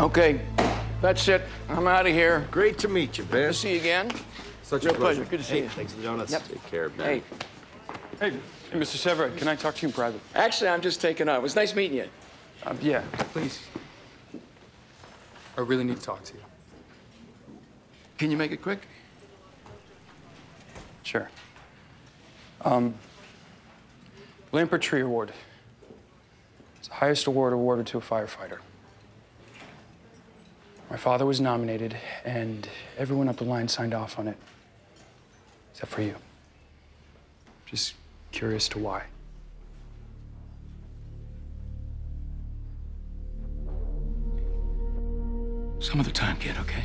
Okay, that's it. I'm out of here. Great to meet you, Ben. Good to see you again. Such Real a pleasure. pleasure. Good to see Hey, you. Thanks for the donuts. Yep. Take care, Ben. Hey, Hey, hey, Mr. Severide, can I talk to you in private? actually, I'm just taking off. It was nice meeting you. Um, yeah, please. I really need to talk to you. Can you make it quick? Sure. Um, Lambert Tree Award. It's the highest award awarded to a firefighter. My father was nominated, and everyone up the line signed off on it, except for you. Just curious to why. Some other time, kid, okay?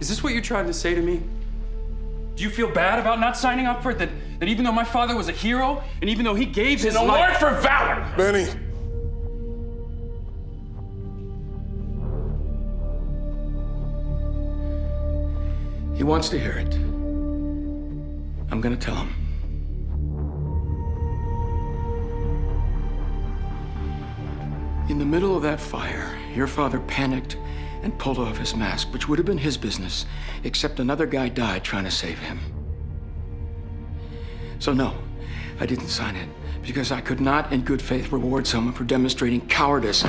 Is this what you're trying to say to me? Do you feel bad about not signing up for it? That, that even though my father was a hero, and even though he gave his life for valor, Benny. He wants to hear it. I'm gonna tell him. In the middle of that fire, your father panicked and pulled off his mask, which would have been his business, except another guy died trying to save him. So, no, I didn't sign it because I could not, in good faith, reward someone for demonstrating cowardice.